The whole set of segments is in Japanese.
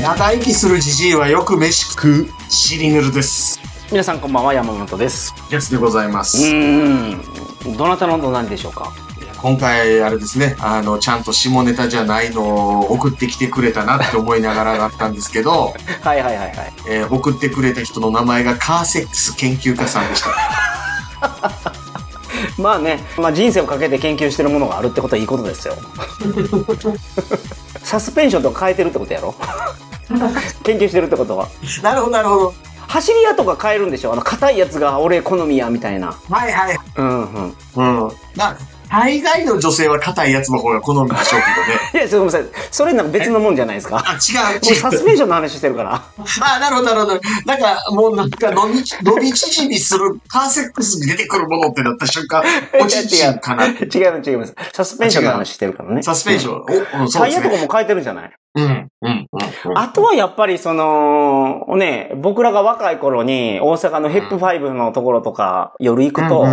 長生きするじじいはよく飯食う、シリヌルです。皆さんこんばんは、山本です。やつでございます。うーん。どなたのどなりでしょうか？今回、あれですね、あの、ちゃんと下ネタじゃないのを送ってきてくれたなって思いながらだったんですけど、はいはいはいはい。えー送ってくれた人の名前がカーセックス研究家さんでした。まあね、まあ人生をかけて研究してるものがあるってことはいいことですよ。サスペンションとか変えてるってことやろ？研究してるってことは？なるほど、なるほど。走り屋とか変えるんでしょ？あの、硬いやつが俺好みや、みたいな。はいはい。うんうん。うん。な、大概の女性は硬いやつの方が好みでしょうけどね。いや、すみません。それなんか別のもんじゃないですか。あ、違う、もうサ。スペンションの話してるから。あ、なるほど、なるほど。なんか、もうなんか、伸び、伸び縮みするカーセックスに出てくるものってなった瞬間、おちんちんかな。違います、違います。サスペンションの話してるからね。サスペンション。お、うんそうタイですね。ヤとかも変えてるんじゃない？うん、うん、うん。あとはやっぱりその、ね、僕らが若い頃に大阪のヘップファイブのところとか夜行くと、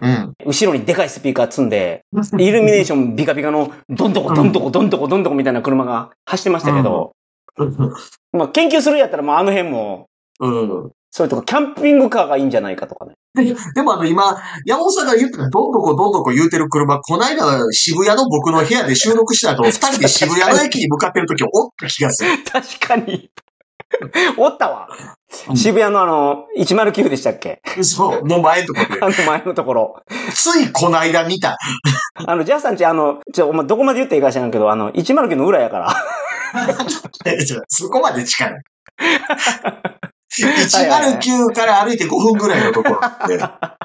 うんうん。後ろにでかいスピーカー積んで、イルミネーションビカビカのどんどこどんどこどんどこどんどこみたいな車が走ってましたけど、まあ研究するんやったらもうあの辺も、うん。そういうとこキャンピングカーがいいんじゃないかとかね。でもあの今、山本さんが言ってた、どんどこどんどこ言うてる車、こないだ渋谷の僕の部屋で収録した後、二人で渋谷の駅に向かってる時おった気がする。確かに。おったわう。ん渋谷のあの、109でしたっけ？そう、の前のとこで。あの前のところ。ついこないだ見た。あの、ジャスさんちあの、ちょ、お前どこまで言っていいか知らんけど、あの、109の裏やから。そこまで近い。109から歩いて5分ぐらいのところで。は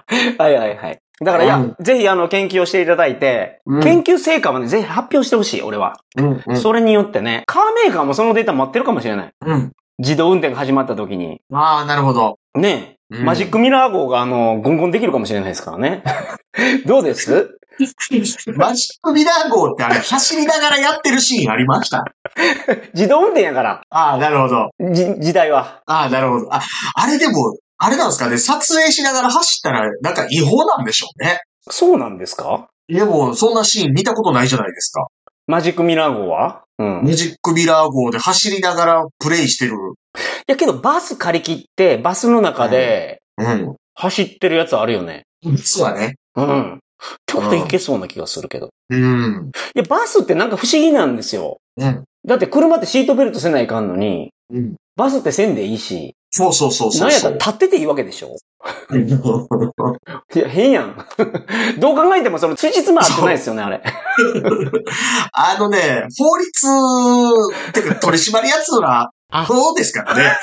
いはいはい。だから、いや、うんぜひあの、研究をしていただいて、うん研究成果はね、ぜひ発表してほしい、俺は。うん、うん。それによってね、カーメーカーもそのデータ持ってるかもしれない。うん。自動運転が始まった時に。ああ、なるほど。ね、うんマジックミラー号があの、ゴンゴンできるかもしれないですからね。どうです？マジックミラー号ってあれ、走りながらやってるシーンありました？自動運転やから、ああ、なるほど。じ、時代は。ああ、なるほど。あ、あれでも、あれなんですかね、撮影しながら走ったら、なんか違法なんでしょうね。そうなんですか？でも、そんなシーン見たことないじゃないですか。マジックミラー号は？うん。マジックミラー号で走りながらプレイしてる。いやけど、バス借り切って、バスの中でうん。走ってるやつあるよね。実はね。うん。ちょっといけそうな気がするけど。うん。いや、バスってなんか不思議なんですよ。うん。だって車ってシートベルトせないかんのに、うん。バスってせんでいいし、そうそうそうそう。なんやったら立ってていいわけでしょ いや、変やん。どう考えてもその、つじつま合ってないですよね、あれ。あのね、法律、てか取り締まりやつは、あそうですからね。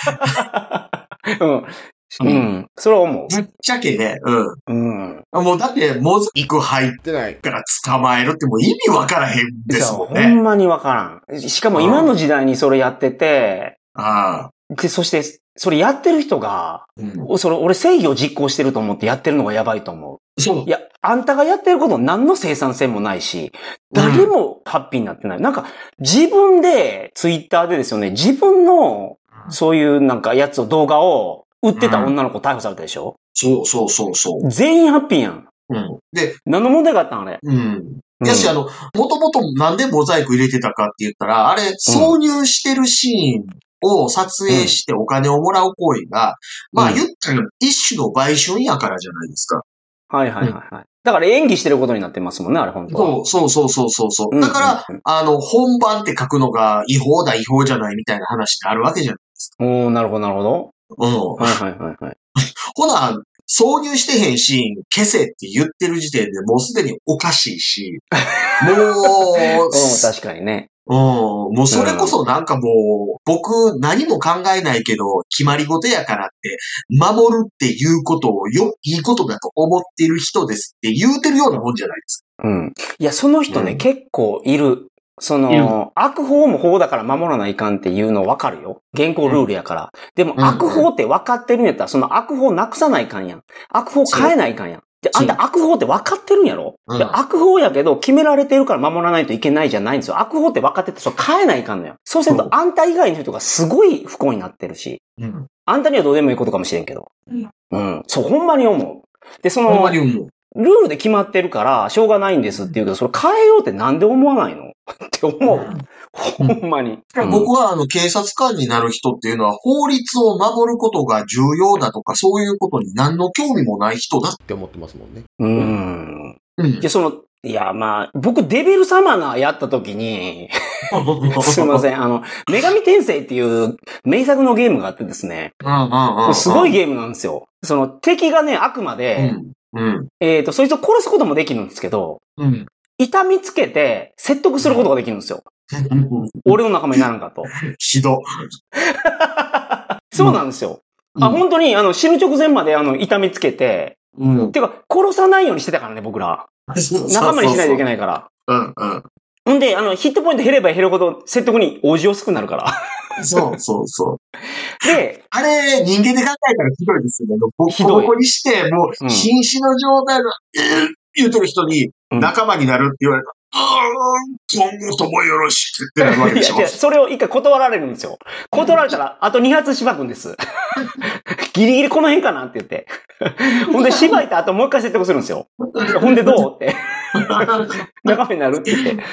うん。うん。それは思ぶっちゃけね、う。うん。うん。もうだって、モザイク入ってないから捕まえるってもう意味わからへんですもんほね。んまにわからん。しかも今の時代にそれやってて、ああ。で、そして、それやってる人が、うん。それ、俺正義を実行してると思ってやってるのがやばいと思う。そうい。や、あんたがやってること何の生産性もないし、誰もハッピーになってない。なんか、自分で、ツイッターでですよね、自分の、そういうなんかやつを、動画を売ってた女の子逮捕されたでしょ、そうそうそうそう。全員ハッピーやん。うん。で、何の問題があったんあれ？うん。やし、あの、もともとなんでモザイク入れてたかって言ったら、あれ、挿入してるシーンを撮影してお金をもらう行為が、まあうん言ったら一種の売春やからじゃないですか。はいはいはいはい。だから演技してることになってますもんね、あれ本当は。そうそうそうそうそう。うんだから、うんあの、本番って書くのが違法だ違法じゃないみたいな話ってあるわけじゃない。おー、なるほどなるほど。うん。はいはいはいはい。ほな、挿入してへんシーン消せって言ってる時点でもうすでにおかしいし、もう、うん、確かにね。うん。もうそれこそなんかもう、僕何も考えないけど、決まり事やからって、守るっていうことをよ、いいことだと思っている人ですって言うてるようなもんじゃないですうん。いや、その人ね、うん結構いる。その、悪法も法だから守らないかんっていうの分かるよ。現行ルールやから。でもうん悪法って分かってるんやったら、その悪法なくさないかんやん。悪法変えないかんやん。で、あんた悪法って分かってるんやろ、うんで悪法やけど、決められてるから守らないといけないじゃないんですよ。悪法って分かってて、それ変えないかんのよ。そうするうと、あんた以外の人がすごい不幸になってるし、か。うん。あんたにはどうでもいいことかもしれんけど。うんうん。そう、ほんまに思う。で、そのほんま、に思う。ルールで決まってるから、しょうがないんですって言うけど、それ変えようってなんで思わないの？って思う。ほんまに。僕はあの警察官になる人っていうのは法律を守ることが重要だとかそういうことに何の興味もない人だ。って思ってますもんね。うん。うんで、その、いや、まあ、僕、デビルサマナーやった時に、すいません、あの、女神転生っていう名作のゲームがあってですね、うんうんうん。すごいゲームなんですよ。その、敵がね、悪魔うで、ん。うん。えっ、と、そいつを殺すこともできるんですけど、うん。痛みつけて説得することができるんですよ。俺の仲間にならんかと。ひど。そうなんですよ。あ、本当に、あの、死ぬ直前まで、あの、痛みつけて、うん。てか、殺さないようにしてたからね、僕ら。仲間にしないといけい。ないから。うんうん。ほんで、あの、ヒットポイント減れば減るほど説得に応じやすくなるから。そうそうそう。で、あれ、人間で考えたらひどいですよね。ボッひどいコボコにして、もう、うん瀕死の状態の、えー言うてる人に、うん仲間になるって言われたら、うーん、今後ともよろしくってなるわけでしょいや、違う、それを一回断られるんですよ。断られたら、あと2発しばくんです。ギリギリこの辺かなって言って。ほんで、しばいた後もう一回説得するんですよ。ほんでどうって。仲間になるって言って。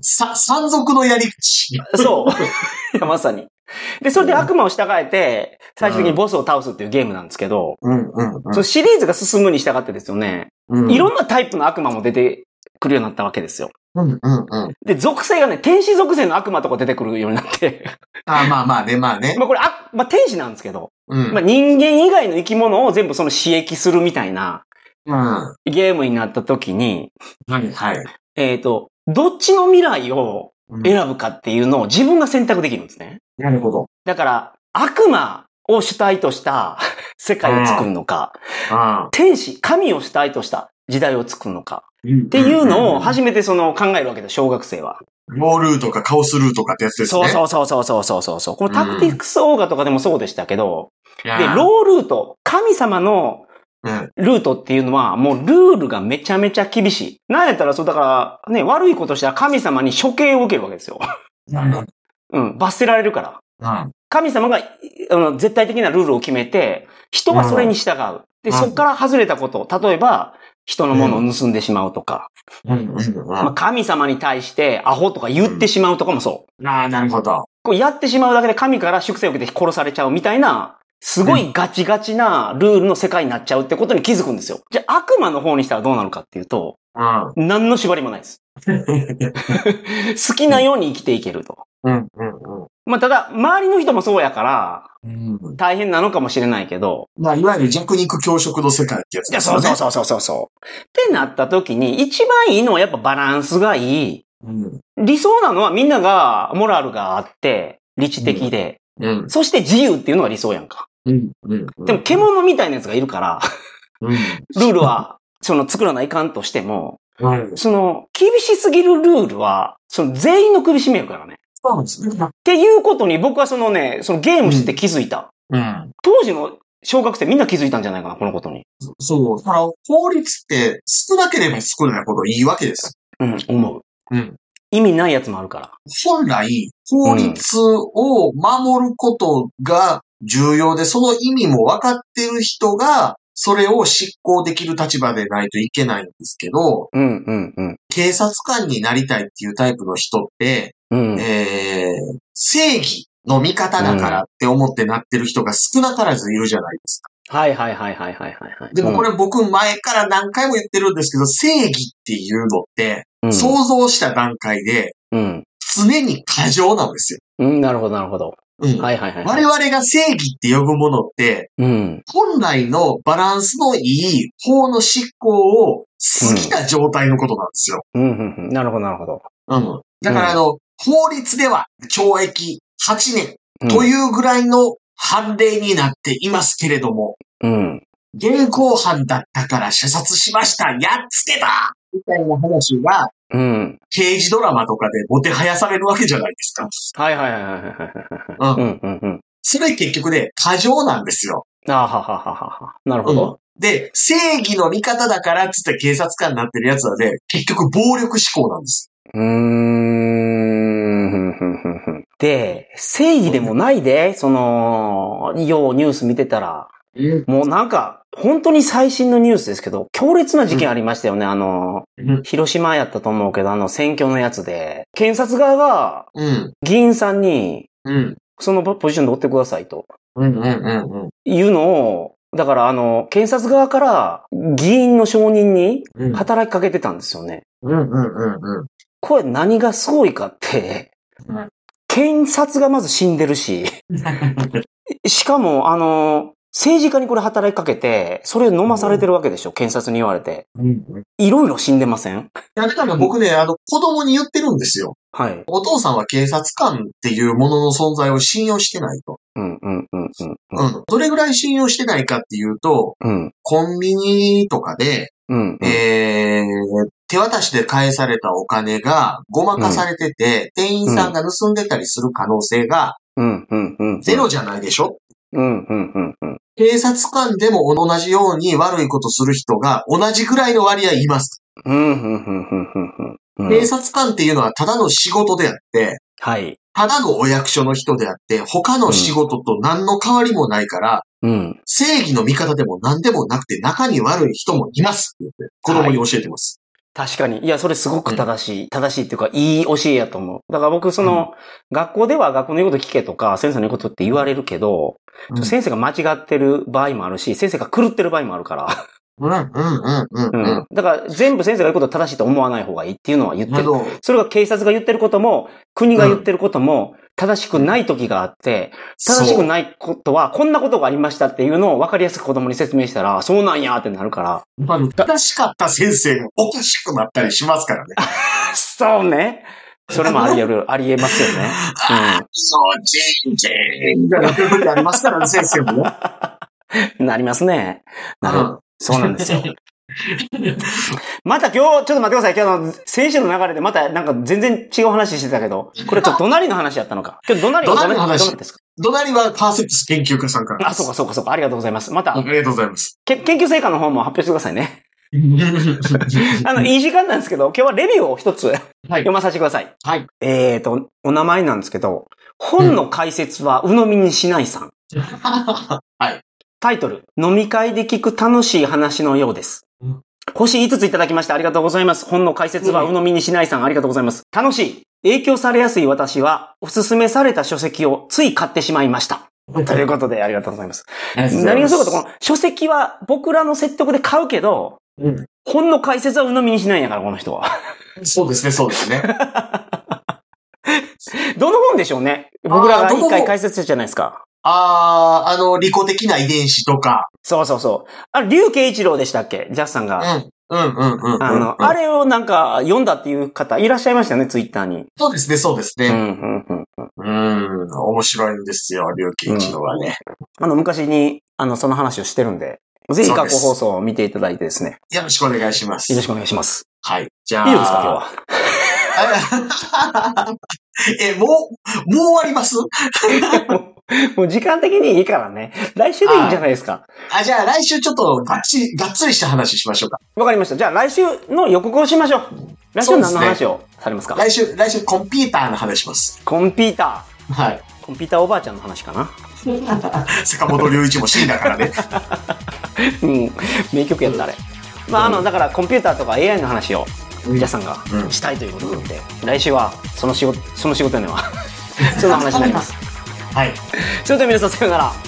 さ、山賊のやり口。そう。いや、まさに。で、それで悪魔を従えて、最終的にボスを倒すっていうゲームなんですけど、うんうんそのシリーズが進むに従ってですよね、うん。いろんなタイプの悪魔も出てくるようになったわけですよ。うんうんうん。で、属性がね、天使属性の悪魔とか出てくるようになって、あまあまあね、まあね。まあこれ、あ、まあ天使なんですけど、うん。まあ人間以外の生き物を全部その刺激するみたいなうん。はゲームになった時に、いはい。えっ、と、どっちの未来を選ぶかっていうのを自分が選択できるんですね。なるほど。だから、悪魔を主体とした 世界を作るのか、天使、神を主体とした時代を作るのか、っていうのを初めてその考えるわけで小学生は。ロールーとかカオスルーとかってやつですね。そうそうそうそうそうそうそう。このタクティクスオーガとかでもそうでしたけど、で、ロールート、神様のルートっていうのは、もうルールがめちゃめちゃ厳しい。なんやったら、そう、だから、ね、悪いことしたら神様に処刑を受けるわけですよ。うん。うん、罰せられるから。うん。神様が、あの、絶対的なルールを決めて、人はそれに従う。で、うんそっから外れたこと、例えば、人のものを盗んでしまうとか、うん。まあ、神様に対してアホとか言ってしまうとかもそう。ああ、なるほど。こうやってしまうだけで神から粛清を受けて殺されちゃうみたいな、すごいガチガチなルールの世界になっちゃうってことに気づくん。ですよ。じゃあ悪魔の方にしたらどうなるかっていうと、うん。何の縛りもないです。好きなように生きていけると。うん。うん。まあただ、周りの人もそうやから、うん。大変なのかもしれないけど、まあ、いわゆる弱肉強食の世界ってやついや、ですよね。そうそうそうそうそうそう。ってなった時に、一番いいのはやっぱバランスがいい。うん。理想なのはみんながモラルがあって、理知的で、うん。そして自由っていうのが理想やんか。うん。うん。でも獣みたいなやつがいるから、うん。ルールは、その作らないかんとしても、うん。その、厳しすぎるルールは、その全員の首絞めるからね。そうですね。っていうことに僕はそのね、そのゲームして気づいた。うん。当時の小学生みんな気づいたんじゃないかな、このことに。そう。だから、法律って少なければ少ないほどいいわけです。うん、思う。うん。意味ないやつもあるから。本来、法律を守ることが重要で、その意味も分かってる人が、それを執行できる立場でないといけないんですけど、うん、うん、うん。警察官になりたいっていうタイプの人って、うん。えー、正義の味方だからって思ってなってる人が少なからずいるじゃないですか。はいはいはいはいはいはいはい。でもこれ僕前から何回も言ってるんですけど、正義っていうのって、うん、想像した段階でうん。常に過剰なんですよ。うん、なるほどなるほど。うん。はいはいはい。我々が正義って呼ぶものって、うん。本来のバランスのいい法の執行を過ぎた状態のことなんですよ。うん、うん、うん。なるほどなるほど。うん。だからあの、法律では懲役8年うんというぐらいの判例になっていますけれども、うん。現行犯だったから射殺しましたやっつけたみたいな話が、うん。刑事ドラマとかでもてはやされるわけじゃないですか。はいはいはいはいはい。うん。うん、うん、うん。それ結局ね、過剰なんですよ。あははははは。なるほど。で、正義の味方だからっつって警察官になってるやつはね、結局暴力志向なんですうーん。ふんふんふんふんで、正義でもないで、その、ようニュース見てたら、うん。もうなんか、本当に最新のニュースですけど、強烈な事件ありましたよね。あの、うん。広島やったと思うけど、あの選挙のやつで、検察側がうん。議員さんに、うん。そのポジションで追ってくださいと。うん。うん。うん。いうのを、だからあの、検察側から議員の承認にうん。働きかけてたんですよね。うん。うん。うん。これ何がすごいかってうん、検察がまず死んでるし、しかもあの、政治家にこれ働きかけて、それを飲まされてるわけでしょ、検察に言われて。うん。いろいろ死んでません？いや、だから僕ね、あの、子供に言ってるんですよ。はい。お父さんは警察官っていうものの存在を信用してないと。うん、うん、うん、うん。うん。どれぐらい信用してないかっていうと、うん、コンビニとかで、うん。えー、手渡しで返されたお金がごまかされてて、店員さんが盗んでたりする可能性がうん、うん、うん。ゼロじゃないでしょ、うん、うん、うん、うん。警察官でも同じように悪いことする人が同じぐらいの割合います。うん、うん、うん、うん、うん。うん警察官っていうのはただの仕事であって、はい。ただのお役所の人であって、他の仕事と何の変わりもないから、うん。正義の味方でも何でもなくて中に悪い人もいますって子供に教えてます。確かに。いや、それすごく正しい。正しいっていうか、いい教えやと思う。だから僕、その、学校では学校の言うこと聞けとか、先生の言うことって言われるけど、うん先生が間違ってる場合もあるし、先生が狂ってる場合もあるから。うん、うん、うん、うん。ううんん。だから、全部先生が言うこと正しいと思わない方がいいっていうのは言ってる。それが警察が言ってることも、国が言ってることも、正しくない時があって、正しくないことは、こんなことがありましたっていうのを分かりやすく子供に説明したら、そうなんやってなるから。まあ正しかった先生がおかしくなったりしますからね。そうね。それもあり得る、あり得ますよね。そう、ジンジンみたいな時ありますからね、先生もね。うん。なりますね。なる。うんそうなんですよ。また今日、ちょっと待ってください。今日の選手の流れでまたなんか全然違う話してたけど、これちょっと隣の話やったのか。今日隣は隣の話ですか？隣はパーセプス研究家さんから。あ、そうかそうかそうか。ありがとうございます。また、ありがとうございます。け研究成果の方も発表してくださいね。あの、いい時間なんですけど、今日はレビューを一つはい読まさせてください。はい。えーと、お名前なんですけど、本の解説は鵜呑みにしないさん。はい。タイトル、飲み会で聞く楽しい話のようですうん。星5ついただきましてありがとうございます。本の解説はうん鵜呑みにしないさん、ありがとうございます。楽しい。影響されやすい私は、おすすめされた書籍をつい買ってしまいました。ということで、ありがとうございます。何がそうかと、この書籍は僕らの説得で買うけど、うん本の解説は鵜呑みにしないんやから、この人は。そうですね、そうですね。どの本でしょうね僕らが一回解説したじゃないですか。あー、あの、利己的な遺伝子とか。そうそうそう。あれ、竜慶一郎でしたっけ？ジャスさんうが。ん。うん、うん、うんうん。あの、うんあれをなんか読んだっていう方いらっしゃいましたよね、ツイッターに。そうですね、そうですうん、うね。ん、うん。うん、面白いんですよ、竜慶一郎はね。あの、昔に、あの、その話をしてるんで、ぜひ過去放送を見ていただいてですね。よろしくお願いします。よろしくお願いします。はい。じゃあ。いいですか、今日は？は。え、もう、もう終わります？もう時間的にいいからね。来週でいいんじゃないですか。あ、じゃあ来週ちょっとがっちり、がっつりした話しましょうか。わかりました。じゃあ来週の予告をしましょう。来週何の話をされますか？来週、来週コンピューターの話します。コンピュータはい。ー。コンピューターおばあちゃんの話かな。坂本龍一も死んだからね。うん。名曲やった、あれ。まあ、あの、だからコンピューターとか AI の話を、皆さんがうんしたいということなので、来週は、その仕事、その仕事には、その話になります。はい。それでは皆さんさようなら。